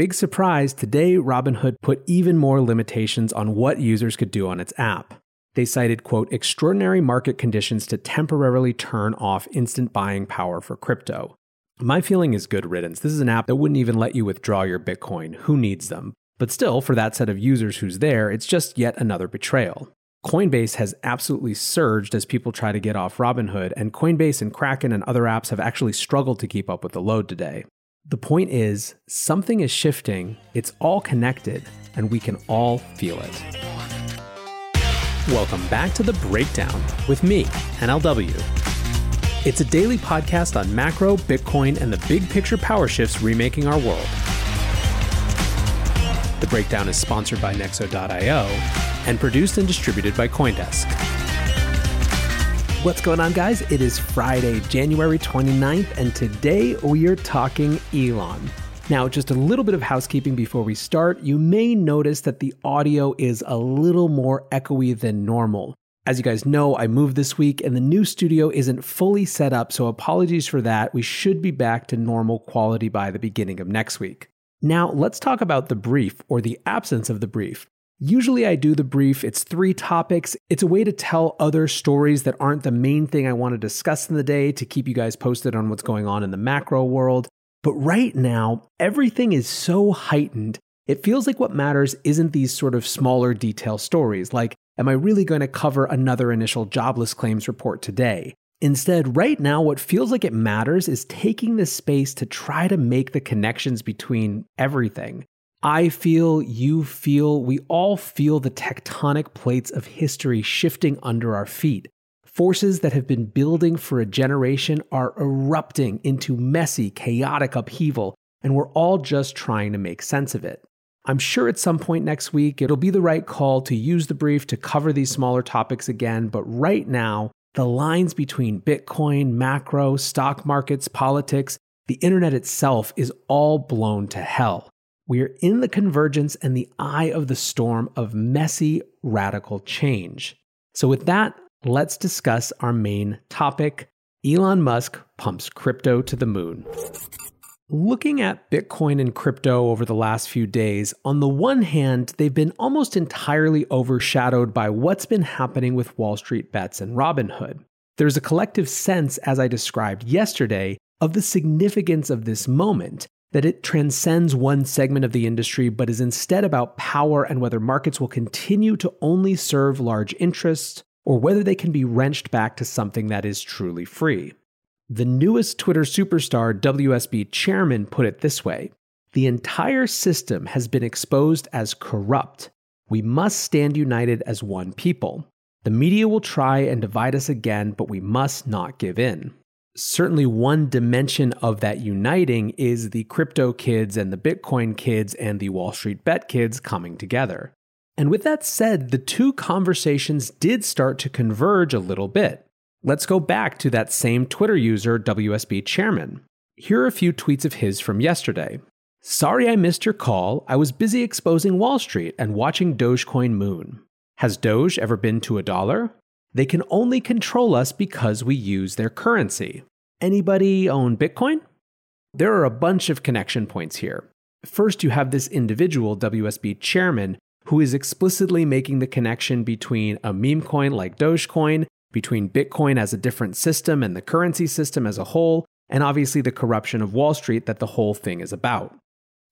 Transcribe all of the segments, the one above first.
Big surprise, today Robinhood put even more limitations on what users could do on its app. They cited, quote, extraordinary market conditions to temporarily turn off instant buying power for crypto. My feeling is good riddance. This is an app that wouldn't even let you withdraw your Bitcoin. Who needs them? But still, for that set of users who's there, it's just yet another betrayal. Coinbase has absolutely surged as people try to get off Robinhood, and Coinbase and Kraken and other apps have actually struggled to keep up with the load today. The point is, something is shifting, it's all connected, and we can all feel it. Welcome back to The Breakdown with me, NLW. It's a daily podcast on macro, Bitcoin, and the big picture power shifts remaking our world. The breakdown is sponsored by Nexo.io and produced and distributed by Coindesk. What's going on, guys? It is Friday, January 29th, and today we are talking Elon. Now, just a little bit of housekeeping before we start. You may notice that the audio is a little more echoey than normal. As you guys know, I moved this week and the new studio isn't fully set up, so apologies for that. We should be back to normal quality by the beginning of next week. Now, let's talk about the brief or the absence of the brief. Usually, I do the brief, it's three topics. It's a way to tell other stories that aren't the main thing I want to discuss in the day to keep you guys posted on what's going on in the macro world. But right now, everything is so heightened. It feels like what matters isn't these sort of smaller detail stories, like am I really going to cover another initial jobless claims report today? Instead, right now, what feels like it matters is taking the space to try to make the connections between everything. I feel, you feel, we all feel the tectonic plates of history shifting under our feet. Forces that have been building for a generation are erupting into messy, chaotic upheaval, and we're all just trying to make sense of it. I'm sure at some point next week it'll be the right call to use the brief to cover these smaller topics again, but right now, the lines between Bitcoin, macro, stock markets, politics, the internet itself is all blown to hell. We are in the convergence and the eye of the storm of messy, radical change. So, with that, let's discuss our main topic Elon Musk pumps crypto to the moon. Looking at Bitcoin and crypto over the last few days, on the one hand, they've been almost entirely overshadowed by what's been happening with Wall Street bets and Robinhood. There's a collective sense, as I described yesterday, of the significance of this moment, that it transcends one segment of the industry but is instead about power and whether markets will continue to only serve large interests or whether they can be wrenched back to something that is truly free. The newest Twitter superstar, WSB chairman, put it this way The entire system has been exposed as corrupt. We must stand united as one people. The media will try and divide us again, but we must not give in. Certainly, one dimension of that uniting is the crypto kids and the Bitcoin kids and the Wall Street bet kids coming together. And with that said, the two conversations did start to converge a little bit. Let's go back to that same Twitter user, WSB Chairman. Here are a few tweets of his from yesterday. Sorry I missed your call. I was busy exposing Wall Street and watching Dogecoin Moon. Has Doge ever been to a dollar? They can only control us because we use their currency. Anybody own Bitcoin? There are a bunch of connection points here. First, you have this individual, WSB chairman, who is explicitly making the connection between a meme coin like Dogecoin between Bitcoin as a different system and the currency system as a whole, and obviously the corruption of Wall Street that the whole thing is about.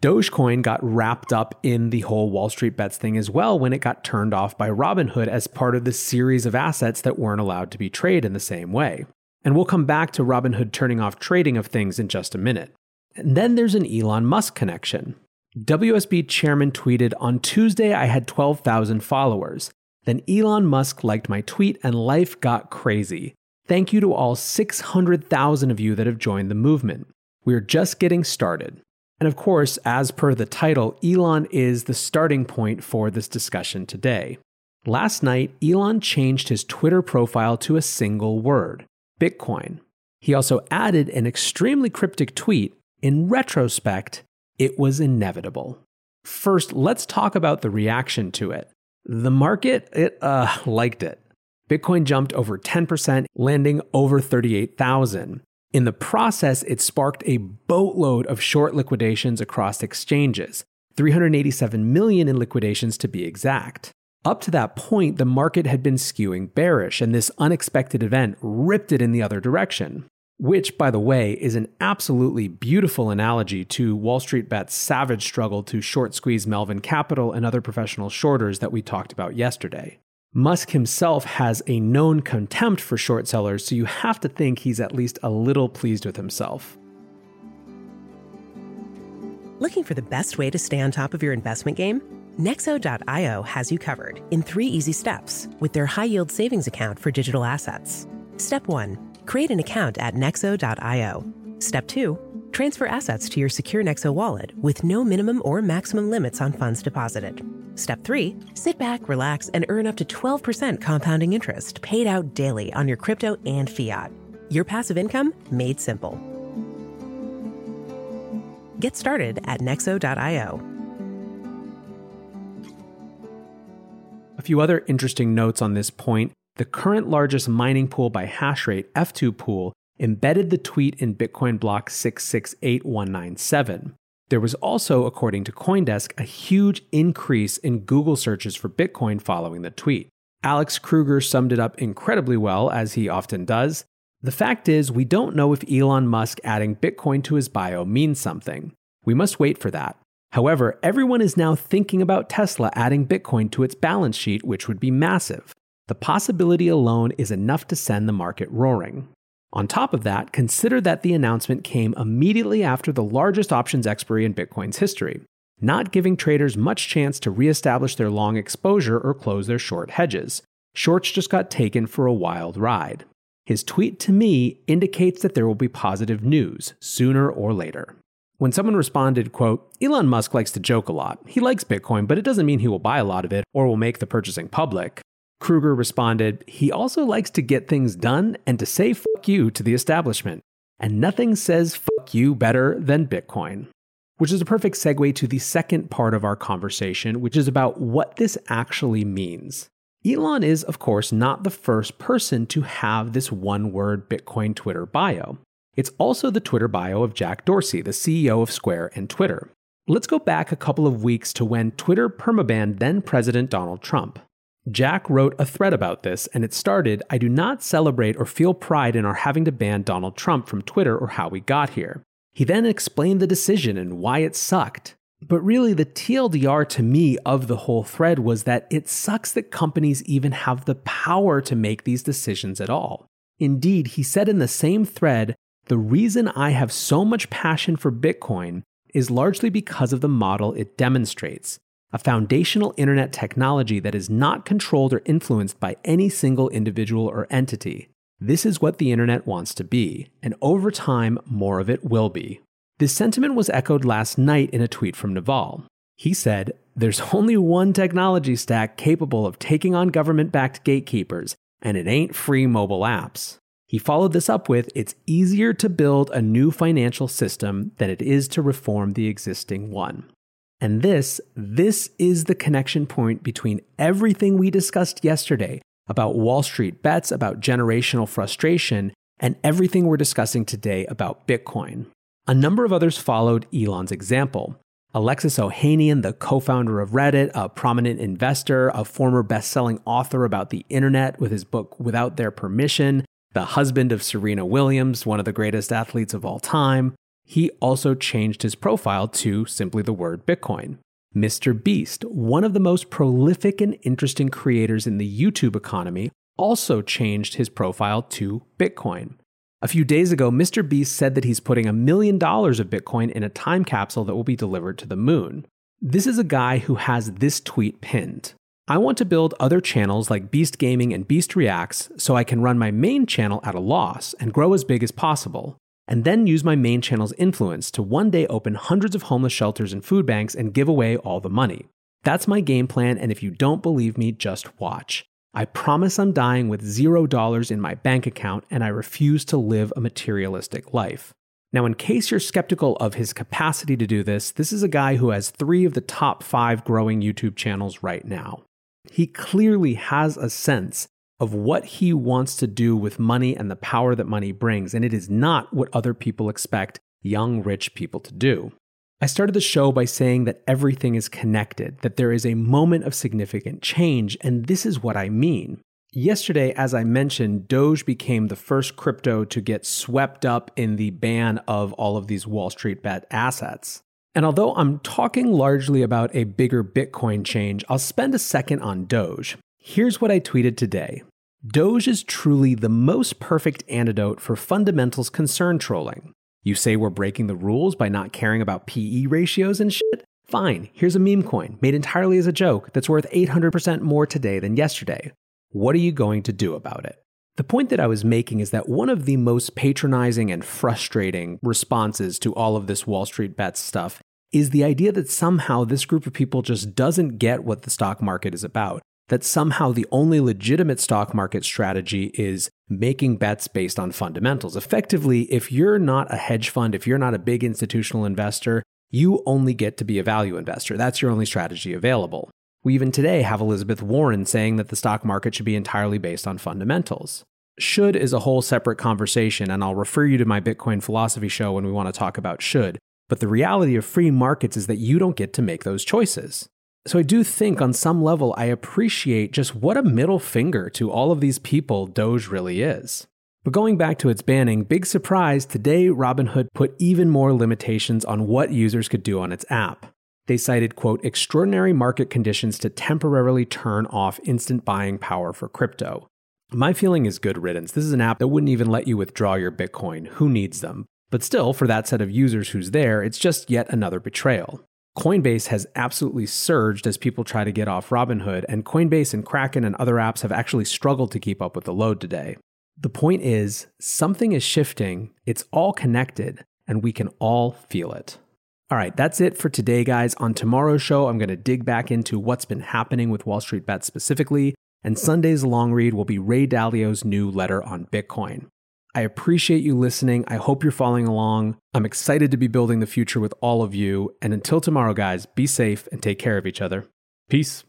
Dogecoin got wrapped up in the whole Wall Street bets thing as well when it got turned off by Robinhood as part of the series of assets that weren't allowed to be traded in the same way. And we'll come back to Robinhood turning off trading of things in just a minute. And then there's an Elon Musk connection. WSB chairman tweeted On Tuesday, I had 12,000 followers. Then Elon Musk liked my tweet and life got crazy. Thank you to all 600,000 of you that have joined the movement. We're just getting started. And of course, as per the title, Elon is the starting point for this discussion today. Last night, Elon changed his Twitter profile to a single word Bitcoin. He also added an extremely cryptic tweet. In retrospect, it was inevitable. First, let's talk about the reaction to it. The market, it uh, liked it. Bitcoin jumped over 10%, landing over 38,000. In the process, it sparked a boatload of short liquidations across exchanges, 387 million in liquidations to be exact. Up to that point, the market had been skewing bearish, and this unexpected event ripped it in the other direction. Which, by the way, is an absolutely beautiful analogy to Wall Street Bet's savage struggle to short squeeze Melvin Capital and other professional shorters that we talked about yesterday. Musk himself has a known contempt for short sellers, so you have to think he's at least a little pleased with himself. Looking for the best way to stay on top of your investment game? Nexo.io has you covered in three easy steps with their high yield savings account for digital assets. Step one create an account at Nexo.io. Step two transfer assets to your secure Nexo wallet with no minimum or maximum limits on funds deposited. Step three, sit back, relax, and earn up to 12% compounding interest paid out daily on your crypto and fiat. Your passive income made simple. Get started at nexo.io. A few other interesting notes on this point. The current largest mining pool by hash rate, F2 Pool, embedded the tweet in Bitcoin block 668197. There was also, according to Coindesk, a huge increase in Google searches for Bitcoin following the tweet. Alex Kruger summed it up incredibly well, as he often does. The fact is, we don't know if Elon Musk adding Bitcoin to his bio means something. We must wait for that. However, everyone is now thinking about Tesla adding Bitcoin to its balance sheet, which would be massive. The possibility alone is enough to send the market roaring. On top of that, consider that the announcement came immediately after the largest options expiry in Bitcoin's history, not giving traders much chance to reestablish their long exposure or close their short hedges. Shorts just got taken for a wild ride. His tweet to me indicates that there will be positive news sooner or later. When someone responded, quote, Elon Musk likes to joke a lot. He likes Bitcoin, but it doesn't mean he will buy a lot of it or will make the purchasing public. Kruger responded, He also likes to get things done and to say fuck you to the establishment. And nothing says fuck you better than Bitcoin. Which is a perfect segue to the second part of our conversation, which is about what this actually means. Elon is, of course, not the first person to have this one word Bitcoin Twitter bio. It's also the Twitter bio of Jack Dorsey, the CEO of Square and Twitter. Let's go back a couple of weeks to when Twitter permabanned then President Donald Trump. Jack wrote a thread about this, and it started I do not celebrate or feel pride in our having to ban Donald Trump from Twitter or how we got here. He then explained the decision and why it sucked. But really, the TLDR to me of the whole thread was that it sucks that companies even have the power to make these decisions at all. Indeed, he said in the same thread, the reason I have so much passion for Bitcoin is largely because of the model it demonstrates a foundational internet technology that is not controlled or influenced by any single individual or entity. This is what the internet wants to be, and over time, more of it will be. This sentiment was echoed last night in a tweet from Naval. He said, There's only one technology stack capable of taking on government backed gatekeepers, and it ain't free mobile apps. He followed this up with, It's easier to build a new financial system than it is to reform the existing one. And this, this is the connection point between everything we discussed yesterday about Wall Street bets, about generational frustration, and everything we're discussing today about Bitcoin. A number of others followed Elon's example. Alexis Ohanian, the co founder of Reddit, a prominent investor, a former best selling author about the internet with his book Without Their Permission, the husband of Serena Williams, one of the greatest athletes of all time, he also changed his profile to simply the word Bitcoin. Mr. Beast, one of the most prolific and interesting creators in the YouTube economy, also changed his profile to Bitcoin. A few days ago, Mr. Beast said that he's putting a million dollars of Bitcoin in a time capsule that will be delivered to the moon. This is a guy who has this tweet pinned. I want to build other channels like Beast Gaming and Beast Reacts so I can run my main channel at a loss and grow as big as possible, and then use my main channel's influence to one day open hundreds of homeless shelters and food banks and give away all the money. That's my game plan, and if you don't believe me, just watch. I promise I'm dying with zero dollars in my bank account and I refuse to live a materialistic life. Now, in case you're skeptical of his capacity to do this, this is a guy who has three of the top five growing YouTube channels right now. He clearly has a sense of what he wants to do with money and the power that money brings, and it is not what other people expect young, rich people to do. I started the show by saying that everything is connected, that there is a moment of significant change, and this is what I mean. Yesterday, as I mentioned, Doge became the first crypto to get swept up in the ban of all of these Wall Street bet assets. And although I'm talking largely about a bigger Bitcoin change, I'll spend a second on Doge. Here's what I tweeted today Doge is truly the most perfect antidote for fundamentals concern trolling. You say we're breaking the rules by not caring about PE ratios and shit? Fine, here's a meme coin made entirely as a joke that's worth 800% more today than yesterday. What are you going to do about it? The point that I was making is that one of the most patronizing and frustrating responses to all of this Wall Street bets stuff is the idea that somehow this group of people just doesn't get what the stock market is about that somehow the only legitimate stock market strategy is making bets based on fundamentals. Effectively, if you're not a hedge fund, if you're not a big institutional investor, you only get to be a value investor. That's your only strategy available. We even today have Elizabeth Warren saying that the stock market should be entirely based on fundamentals. Should is a whole separate conversation, and I'll refer you to my Bitcoin philosophy show when we want to talk about should. But the reality of free markets is that you don't get to make those choices. So I do think on some level, I appreciate just what a middle finger to all of these people Doge really is. But going back to its banning, big surprise, today Robinhood put even more limitations on what users could do on its app. They cited, quote, extraordinary market conditions to temporarily turn off instant buying power for crypto. My feeling is good riddance. This is an app that wouldn't even let you withdraw your Bitcoin. Who needs them? But still, for that set of users who's there, it's just yet another betrayal. Coinbase has absolutely surged as people try to get off Robinhood, and Coinbase and Kraken and other apps have actually struggled to keep up with the load today. The point is, something is shifting, it's all connected, and we can all feel it. All right, that's it for today, guys. On tomorrow's show, I'm going to dig back into what's been happening with Wall Street Bets specifically, and Sunday's long read will be Ray Dalio's new letter on Bitcoin. I appreciate you listening. I hope you're following along. I'm excited to be building the future with all of you. And until tomorrow, guys, be safe and take care of each other. Peace.